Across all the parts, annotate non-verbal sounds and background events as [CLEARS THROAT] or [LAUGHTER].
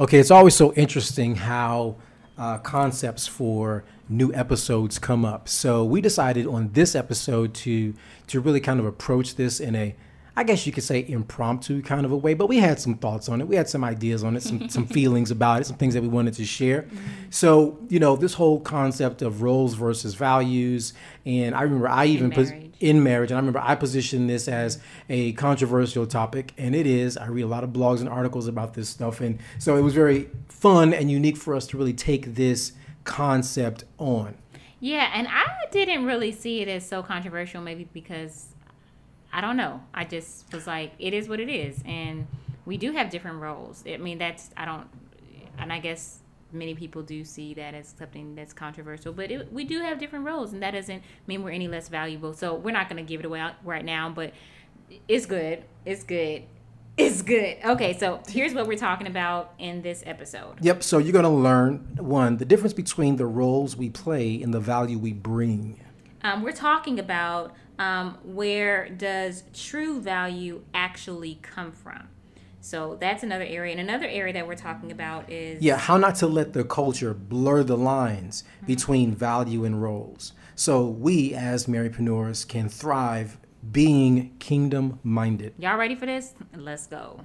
Okay, it's always so interesting how uh, concepts for new episodes come up. So we decided on this episode to to really kind of approach this in a I guess you could say impromptu kind of a way, but we had some thoughts on it. We had some ideas on it, some some [LAUGHS] feelings about it, some things that we wanted to share. Mm-hmm. So, you know, this whole concept of roles versus values, and I remember I even put in marriage, and I remember I positioned this as a controversial topic, and it is. I read a lot of blogs and articles about this stuff, and so it was very fun and unique for us to really take this concept on. Yeah, and I didn't really see it as so controversial, maybe because I don't know. I just was like, it is what it is, and we do have different roles. I mean, that's I don't, and I guess many people do see that as something that's controversial, but it, we do have different roles, and that doesn't mean we're any less valuable. So we're not going to give it away right now, but it's good. It's good. It's good. Okay, so here's what we're talking about in this episode. Yep. So you're going to learn one the difference between the roles we play and the value we bring. Um, we're talking about um, where does true value actually come from? So that's another area. And another area that we're talking about is yeah, how not to let the culture blur the lines mm-hmm. between value and roles. So we as Marriedpreneurs can thrive being kingdom minded. Y'all ready for this? Let's go.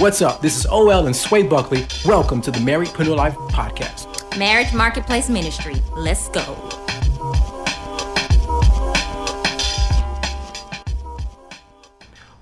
What's up? This is OL and Sway Buckley. Welcome to the Marriedpreneur Life Podcast. Marriage Marketplace Ministry. Let's go.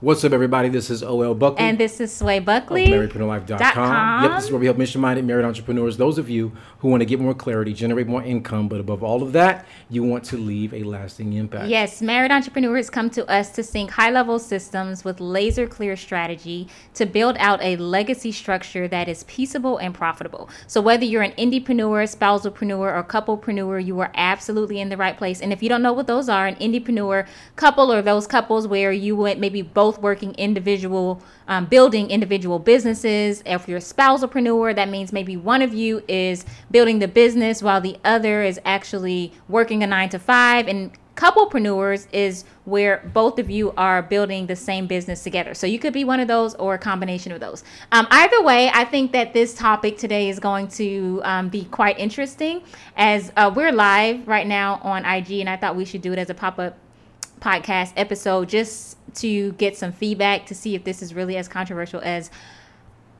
What's up, everybody? This is OL Buckley. And this is Sway Buckley. Of MarriedpreneurLife.com. Yep, this is where we help mission minded married entrepreneurs, those of you who want to get more clarity, generate more income, but above all of that, you want to leave a lasting impact. Yes, married entrepreneurs come to us to sync high level systems with laser clear strategy to build out a legacy structure that is peaceable and profitable. So, whether you're an indiepreneur, spousalpreneur, or couplepreneur, you are absolutely in the right place. And if you don't know what those are, an indiepreneur couple or those couples where you went maybe both both working individual, um, building individual businesses. If you're a spousalpreneur, that means maybe one of you is building the business while the other is actually working a nine to five. And couplepreneurs is where both of you are building the same business together. So you could be one of those or a combination of those. Um, either way, I think that this topic today is going to um, be quite interesting as uh, we're live right now on IG, and I thought we should do it as a pop up podcast episode just to get some feedback to see if this is really as controversial as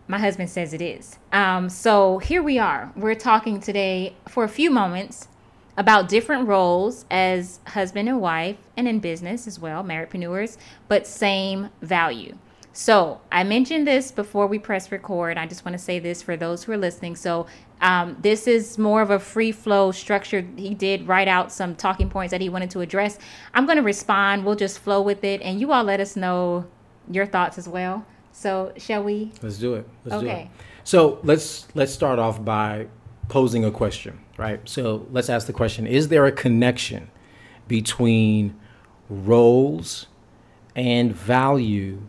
my husband says it is. Um, so here we are. We're talking today for a few moments about different roles as husband and wife and in business as well, marriedpreneurs, but same value. So I mentioned this before we press record. I just want to say this for those who are listening. So um, this is more of a free flow structure. He did write out some talking points that he wanted to address. I'm going to respond. We'll just flow with it, and you all let us know your thoughts as well. So, shall we? Let's do it. Let's okay. do it. So let's let's start off by posing a question, right? So let's ask the question: Is there a connection between roles and value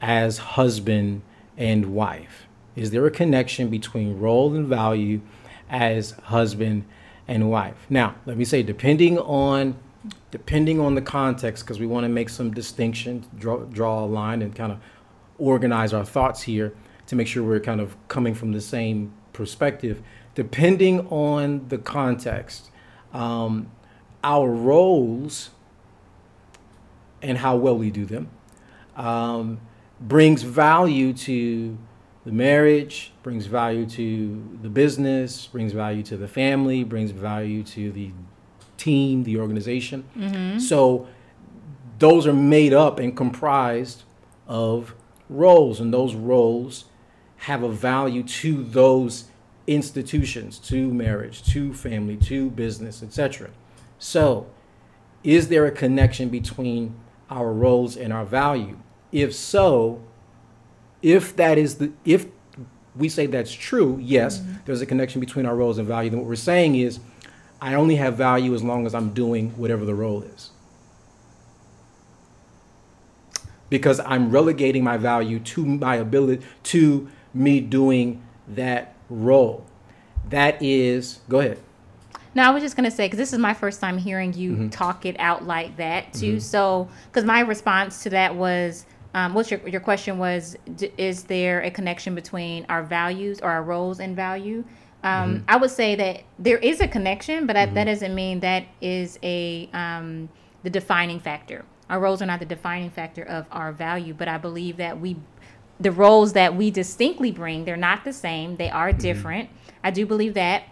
as husband and wife? Is there a connection between role and value as husband and wife? Now, let me say, depending on depending on the context, because we want to make some distinctions, draw, draw a line, and kind of organize our thoughts here to make sure we're kind of coming from the same perspective. Depending on the context, um, our roles and how well we do them um, brings value to the marriage, brings value to the business, brings value to the family, brings value to the team, the organization. Mm-hmm. So those are made up and comprised of roles, and those roles have a value to those institutions, to marriage, to family, to business, etc. So, is there a connection between our roles and our value? If so, if that is the if we say that's true, yes, mm-hmm. there's a connection between our roles and value. Then what we're saying is, I only have value as long as I'm doing whatever the role is. Because I'm relegating my value to my ability, to me doing that role. That is, go ahead. No, I was just gonna say because this is my first time hearing you mm-hmm. talk it out like that too. Mm-hmm. So, because my response to that was, um, what's your your question was, d- is there a connection between our values or our roles and value? Um, mm-hmm. I would say that there is a connection, but that, that mm-hmm. doesn't mean that is a um, the defining factor. Our roles are not the defining factor of our value, but I believe that we the roles that we distinctly bring they're not the same they are mm-hmm. different i do believe that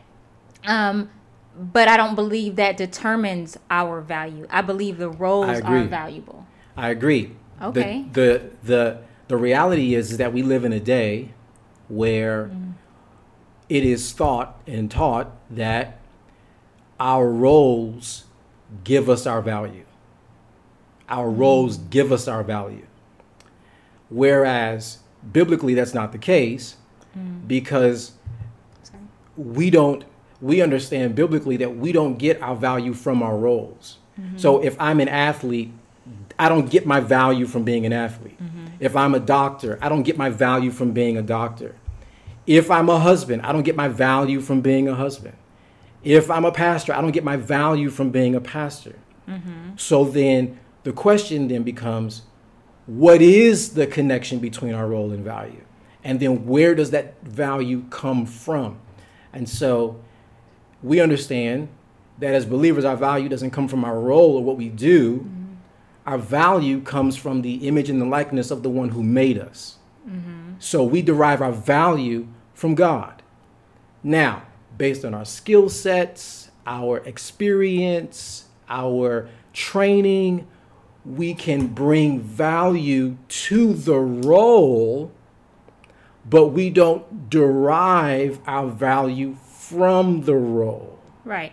um, but I don't believe that determines our value. I believe the roles are valuable. I agree. Okay. The the the, the reality is, is that we live in a day where mm. it is thought and taught that our roles give us our value. Our mm. roles give us our value. Whereas biblically that's not the case mm. because Sorry. we don't we understand biblically that we don't get our value from our roles. Mm-hmm. So if I'm an athlete, I don't get my value from being an athlete. Mm-hmm. If I'm a doctor, I don't get my value from being a doctor. If I'm a husband, I don't get my value from being a husband. If I'm a pastor, I don't get my value from being a pastor. Mm-hmm. So then the question then becomes what is the connection between our role and value? And then where does that value come from? And so we understand that as believers, our value doesn't come from our role or what we do. Mm-hmm. Our value comes from the image and the likeness of the one who made us. Mm-hmm. So we derive our value from God. Now, based on our skill sets, our experience, our training, we can bring value to the role, but we don't derive our value from the role. Right.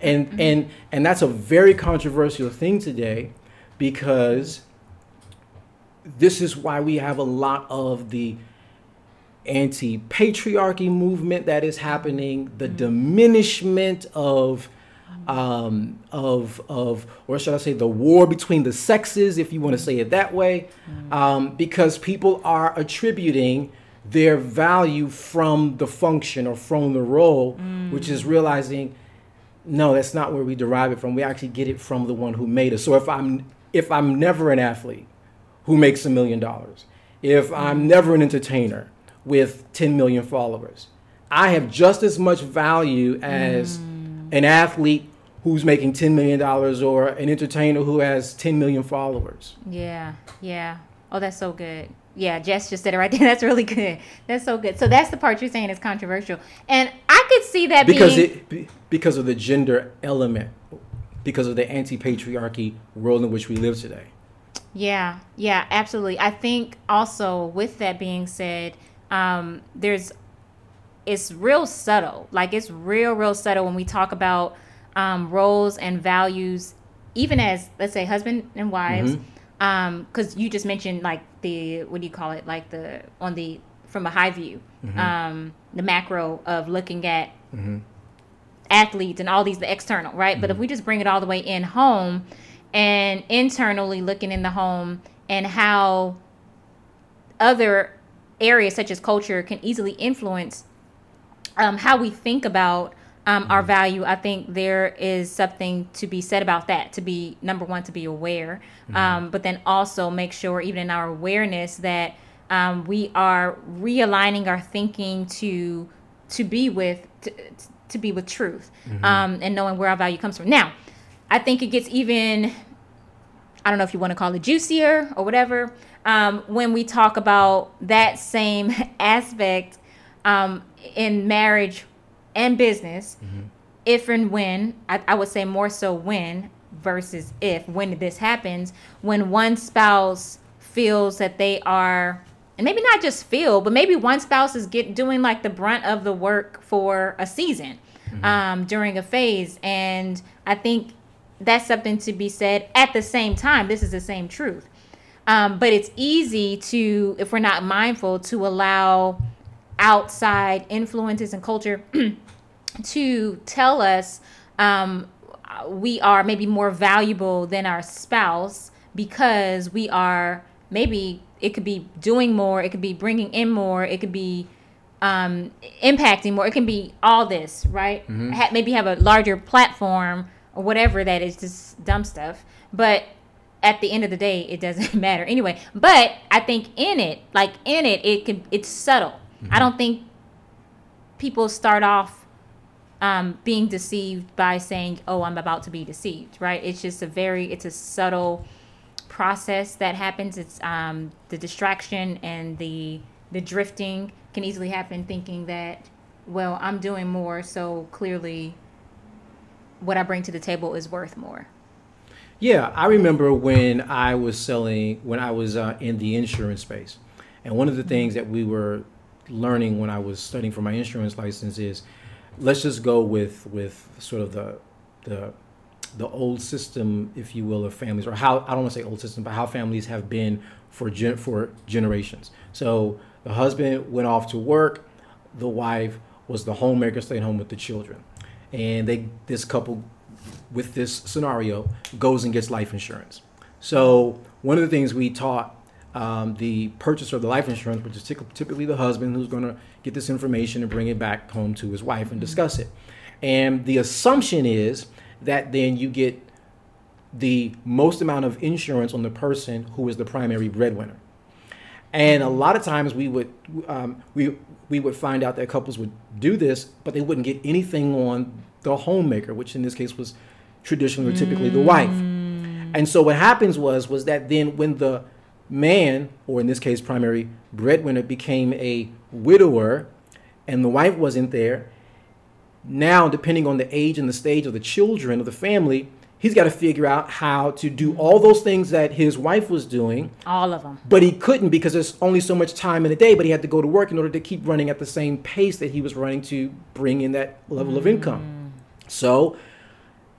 And mm-hmm. and and that's a very controversial thing today because this is why we have a lot of the anti-patriarchy movement that is happening, the mm-hmm. diminishment of um, of of or should I say the war between the sexes, if you want to say it that way, mm-hmm. um, because people are attributing their value from the function or from the role, mm. which is realizing, no, that's not where we derive it from. We actually get it from the one who made us. So if I'm if I'm never an athlete who makes a million dollars, if I'm never an entertainer with 10 million followers, I have just as much value as mm. an athlete who's making 10 million dollars or an entertainer who has 10 million followers. Yeah. Yeah. Oh, that's so good yeah, Jess just said it right there. [LAUGHS] That's really good. That's so good. So that's the part you're saying is controversial, and I could see that because being... it because of the gender element, because of the anti-patriarchy world in which we live today. Yeah, yeah, absolutely. I think also with that being said, um, there's it's real subtle. Like it's real, real subtle when we talk about um, roles and values, even as let's say husband and wives. Mm-hmm because um, you just mentioned like the what do you call it like the on the from a high view mm-hmm. um, the macro of looking at mm-hmm. Athletes and all these the external right mm-hmm. but if mm-hmm. we just bring it all the way in home and internally looking in the home and how other areas such as culture can easily influence um, how we think about um, our value, I think there is something to be said about that. To be number one, to be aware, mm-hmm. um, but then also make sure, even in our awareness, that um, we are realigning our thinking to to be with to, to be with truth, mm-hmm. Um, and knowing where our value comes from. Now, I think it gets even. I don't know if you want to call it juicier or whatever. Um, when we talk about that same [LAUGHS] aspect um, in marriage and business, mm-hmm. if and when, I, I would say more so when versus if, when this happens, when one spouse feels that they are and maybe not just feel, but maybe one spouse is get doing like the brunt of the work for a season mm-hmm. um, during a phase, and I think that's something to be said. At the same time, this is the same truth, um, but it's easy to, if we're not mindful, to allow outside influences and culture [CLEARS THROAT] to tell us um, we are maybe more valuable than our spouse because we are maybe it could be doing more, it could be bringing in more, it could be um, impacting more, it can be all this, right? Mm-hmm. Ha- maybe have a larger platform or whatever that is just dumb stuff. But at the end of the day, it doesn't [LAUGHS] matter anyway. But I think in it, like in it, it can it's subtle. Mm-hmm. I don't think people start off um, being deceived by saying, "Oh, I'm about to be deceived." Right? It's just a very it's a subtle process that happens. It's um, the distraction and the the drifting can easily happen, thinking that, well, I'm doing more, so clearly, what I bring to the table is worth more. Yeah, I remember when I was selling, when I was uh, in the insurance space. And one of the things that we were learning when I was studying for my insurance license is let's just go with, with sort of the, the, the old system, if you will, of families, or how, I don't want to say old system, but how families have been for, gen, for generations. So the husband went off to work, the wife was the homemaker, staying home with the children. And they, this couple with this scenario goes and gets life insurance. So one of the things we taught um, the purchaser of the life insurance, which is typically the husband who's going to get this information and bring it back home to his wife and discuss it. And the assumption is that then you get the most amount of insurance on the person who is the primary breadwinner. And a lot of times we would um, we we would find out that couples would do this, but they wouldn't get anything on the homemaker, which in this case was traditionally or typically the wife. Mm. And so what happens was was that then when the man, or in this case primary breadwinner, became a widower, and the wife wasn't there, now depending on the age and the stage of the children of the family, he's got to figure out how to do all those things that his wife was doing. All of them. But he couldn't because there's only so much time in a day, but he had to go to work in order to keep running at the same pace that he was running to bring in that level mm. of income. Mm. So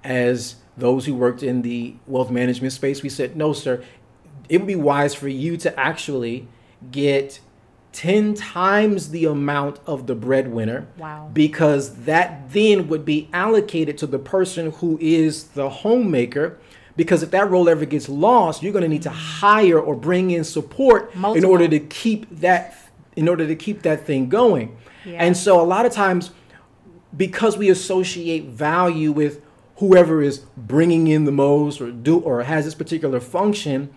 as those who worked in the wealth management space, we said, no, sir, it would be wise for you to actually get 10 times the amount of the breadwinner. Wow. Because that then would be allocated to the person who is the homemaker. Because if that role ever gets lost, you're going to need to mm. hire or bring in support Multiple. in order to keep that in order to keep that thing going. Yeah. And so a lot of times because we associate value with whoever is bringing in the most or do or has this particular function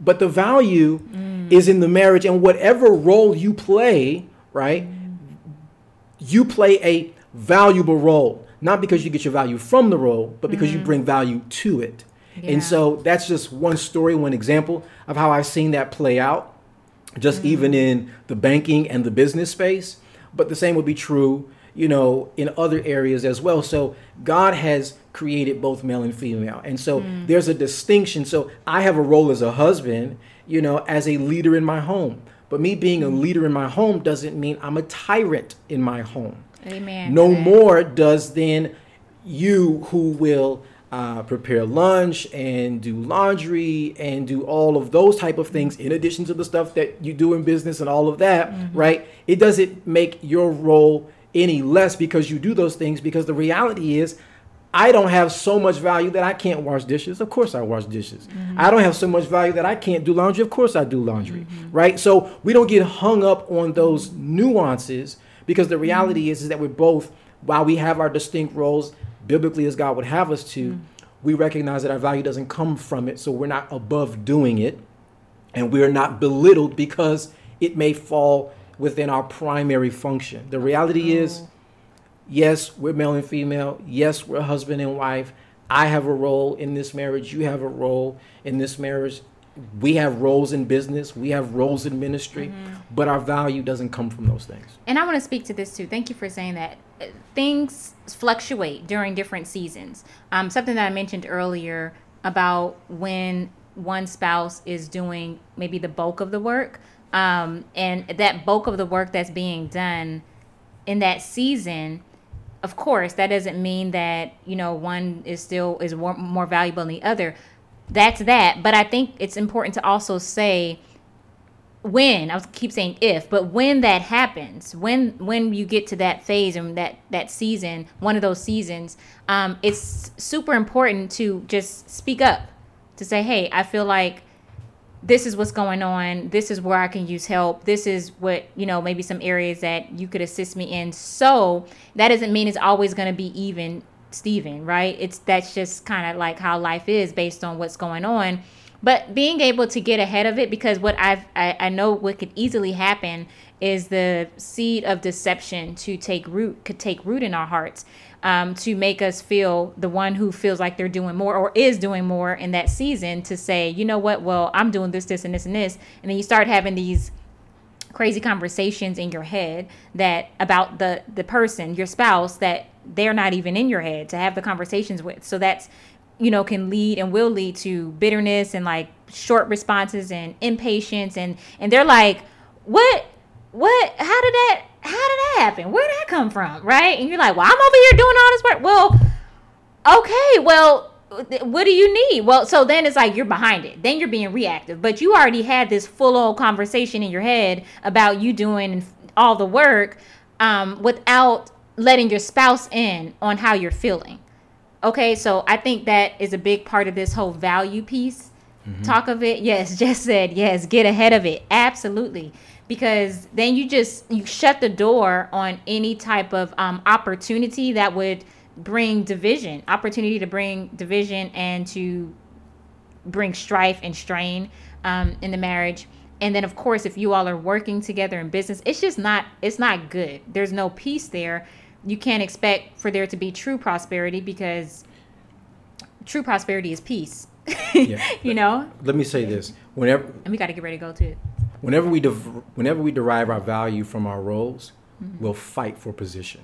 but the value mm. is in the marriage and whatever role you play right mm. you play a valuable role not because you get your value from the role but because mm. you bring value to it yeah. and so that's just one story one example of how i've seen that play out just mm. even in the banking and the business space but the same would be true you know, in other areas as well. So God has created both male and female. And so mm. there's a distinction. So I have a role as a husband, you know, as a leader in my home. But me being a mm. leader in my home doesn't mean I'm a tyrant in my home. Amen. No Amen. more does then you who will uh, prepare lunch and do laundry and do all of those type of things in addition to the stuff that you do in business and all of that mm-hmm. right it doesn't make your role any less because you do those things because the reality is I don't have so much value that I can't wash dishes. Of course I wash dishes. Mm-hmm. I don't have so much value that I can't do laundry. Of course I do laundry. Mm-hmm. Right? So we don't get hung up on those nuances because the reality mm-hmm. is, is that we're both while we have our distinct roles biblically as God would have us to, mm. we recognize that our value doesn't come from it. So we're not above doing it and we're not belittled because it may fall within our primary function. The reality oh. is, yes, we're male and female. Yes, we're husband and wife. I have a role in this marriage. You have a role in this marriage. We have roles in business. We have roles in ministry, mm-hmm. but our value doesn't come from those things. And I want to speak to this too. Thank you for saying that. Things fluctuate during different seasons. Um, something that I mentioned earlier about when one spouse is doing maybe the bulk of the work um, and that bulk of the work that's being done in that season of course that doesn't mean that you know one is still is more, valuable than the other. That's that. But i think it's important to also say when I was keep saying if, but when that happens, when when you get to that phase and that that season, one of those seasons, um, it's super important to just speak up, to say, hey, I feel like this is what's going on. This is where I can use help. This is what you know, maybe some areas that you could assist me in. So that doesn't mean it's always going to be even, Steven, right? It's that's just kind of like how life is based on what's going on but being able to get ahead of it because what I've I, I know what could easily happen is the seed of deception to take root could take root in our hearts um, to make us feel the one who feels like they're doing more or is doing more in that season to say you know what well i'm doing this this and this and this. And then you start having these crazy conversations in your head that about the the person your spouse that they're not even in your head to have the conversations with. So that's you know can lead and will lead to bitterness and like short responses and impatience. And and they're like what what how did that how did that happen where did that come from right and you're like well i'm over here doing all this work well okay well what do you need well so then it's like you're behind it then you're being reactive but you already had this full old conversation in your head about you doing all the work um, without letting your spouse in on how you're feeling Okay, so I think that is a big part of this whole value piece. Mm-hmm. Talk of it. Yes, [LAUGHS] just said yes. Get ahead of it. Absolutely, because then you just you shut the door on any type of um, opportunity that would bring division, opportunity to bring division and to bring strife and strain um, in the marriage. And then of course, if you all are working together in business, it's just not it's not good. There's no peace there you can't expect for there to be true prosperity because true prosperity is peace. [LAUGHS] yeah. you know. Let me say this: whenever and we got to get ready to go to Whenever we de- whenever we derive our value from our roles, mm-hmm. we'll fight for position.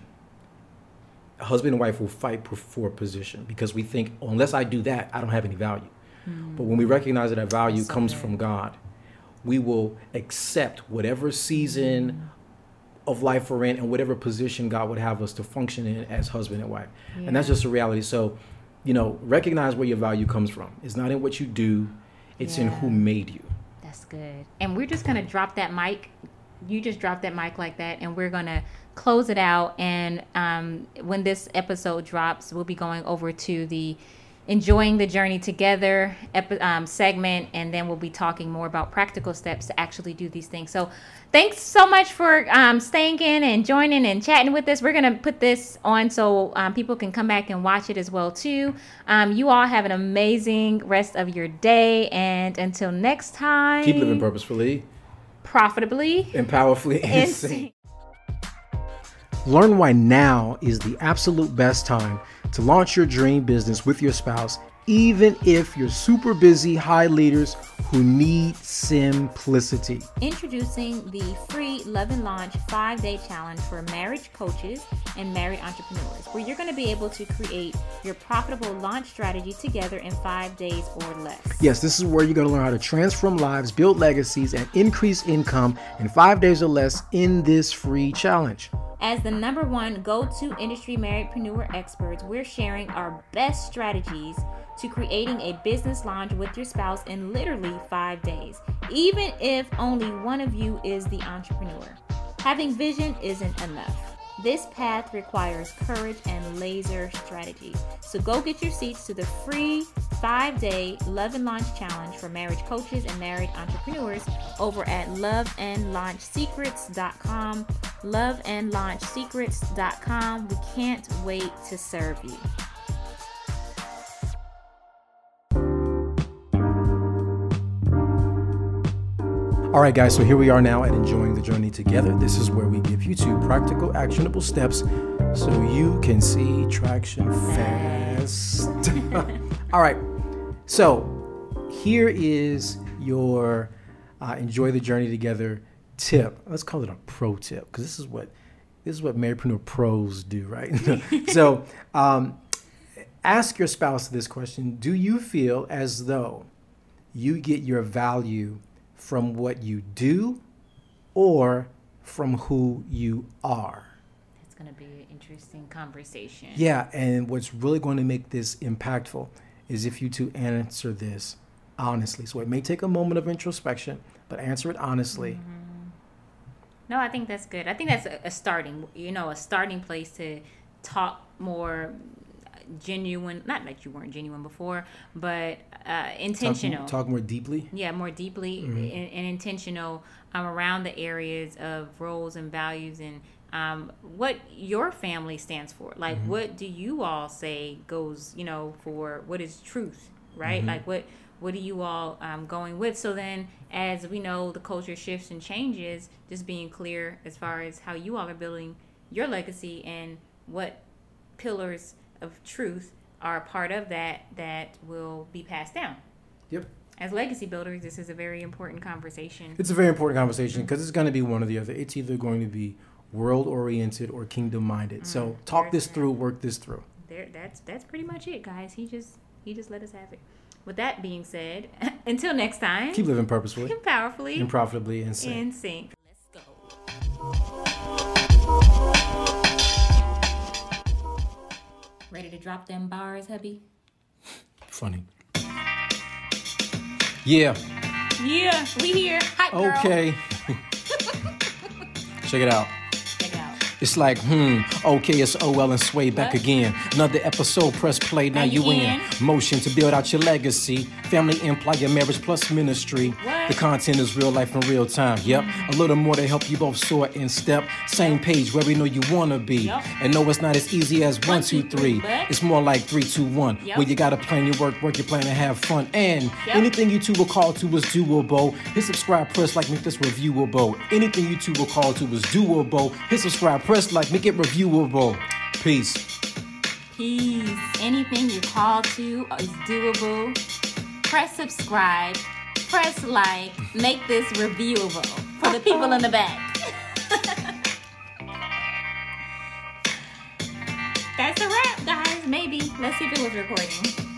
A husband and wife will fight for position because we think unless I do that, I don't have any value. Mm-hmm. But when we recognize that our value so comes good. from God, we will accept whatever season mm-hmm of life we're in and whatever position God would have us to function in as husband and wife. Yeah. And that's just a reality. So, you know, recognize where your value comes from. It's not in what you do, it's yeah. in who made you. That's good. And we're just to drop that mic. You just drop that mic like that, and we're to close it out. And um, when this episode drops, we'll be going over to the enjoying the journey together um, segment, and then we'll be talking more about practical steps to actually do these things. So, thanks so much for um, staying in and joining and chatting with us. We're gonna put this on so um, people can come back and watch it as well too. Um, you all have an amazing rest of your day, and until next time, keep living purposefully, profitably, and powerfully. [LAUGHS] Learn why now is the absolute best time to launch your dream business with your spouse, even if you're super busy high leaders who need simplicity. Introducing the free Love and Launch five day challenge for marriage coaches and married entrepreneurs, where you're going to be able to create your profitable launch strategy together in five days or less. Yes, this is where you're going to learn how to transform lives, build legacies, and increase income in five days or less in this free challenge. As the number one go to industry marriedpreneur experts, we're sharing our best strategies to creating a business launch with your spouse in literally five days, even if only one of you is the entrepreneur. Having vision isn't enough. This path requires courage and laser strategy. So go get your seats to the free five day Love and Launch Challenge for marriage coaches and married entrepreneurs over at loveandlaunchsecrets.com. Loveandlaunchsecrets.com. We can't wait to serve you. All right, guys, so here we are now at Enjoying the Journey Together. This is where we give you two practical, actionable steps so you can see traction fast. [LAUGHS] All right, so here is your uh, Enjoy the Journey Together tip. Let's call it a pro tip because this is what this is what marriedpreneur pros do, right? [LAUGHS] so um, ask your spouse this question: Do you feel as though you get your value from what you do or from who you are. It's going to be an interesting conversation. Yeah, and what's really going to make this impactful is if you two answer this honestly. So it may take a moment of introspection, but answer it honestly. Mm-hmm. No, I think that's good. I think that's a, a starting, you know, a starting place to talk more genuine. Not that you weren't genuine before, but uh, intentional. Talk, talk, more deeply. Yeah, more deeply mm-hmm. and, and, intentional um, around the areas of roles and values and um, what your family stands for. Like, mm-hmm. what do you all say goes, you know, for what is truth, right? Mm-hmm. Like, what what are you all um, going with? So then, as we know, the culture shifts and changes. Just being clear as far as how you all are building your legacy and what pillars of truth are a part of that that will be passed down. Yep. As legacy builders, this is a very important conversation. It's a very important conversation because it's going to be one or the other. It's either going to be world oriented or kingdom minded. Mm, so talk this through, work this through. There, that's that's pretty much it, guys. He just he just let us have it. With that being said, [LAUGHS] until next time, keep living purposefully, and [LAUGHS] powerfully, and profitably and sync. In sync. Ready to drop them bars, hubby? Funny. Yeah. Yeah, we here. Hi, okay. [LAUGHS] Check it out. It's like, hmm, okay, it's OL and Sway back what? again. Another episode, press play, now, you, in. Motion to build out your legacy. Family, employer, marriage plus ministry. What? The content is real life in real time. Yep. Mm-hmm. A little more to help you both soar in step. Same page where we know you wanna be. Yep. And no, it's not as easy as one, two, three. It's more like three, two, one. Yep. Where you gotta plan your work, work your plan, and have fun. And yep. anything you two will call to is doable. Hit subscribe, press like, make this reviewable. Anything you two will call to is doable. Hit subscribe, press like, make it reviewable. Peace. Peace. Anything you call to is doable. Press subscribe, press like, make this reviewable for the people in the back. [LAUGHS] That's a wrap, guys. Maybe. Let's see if it was recording.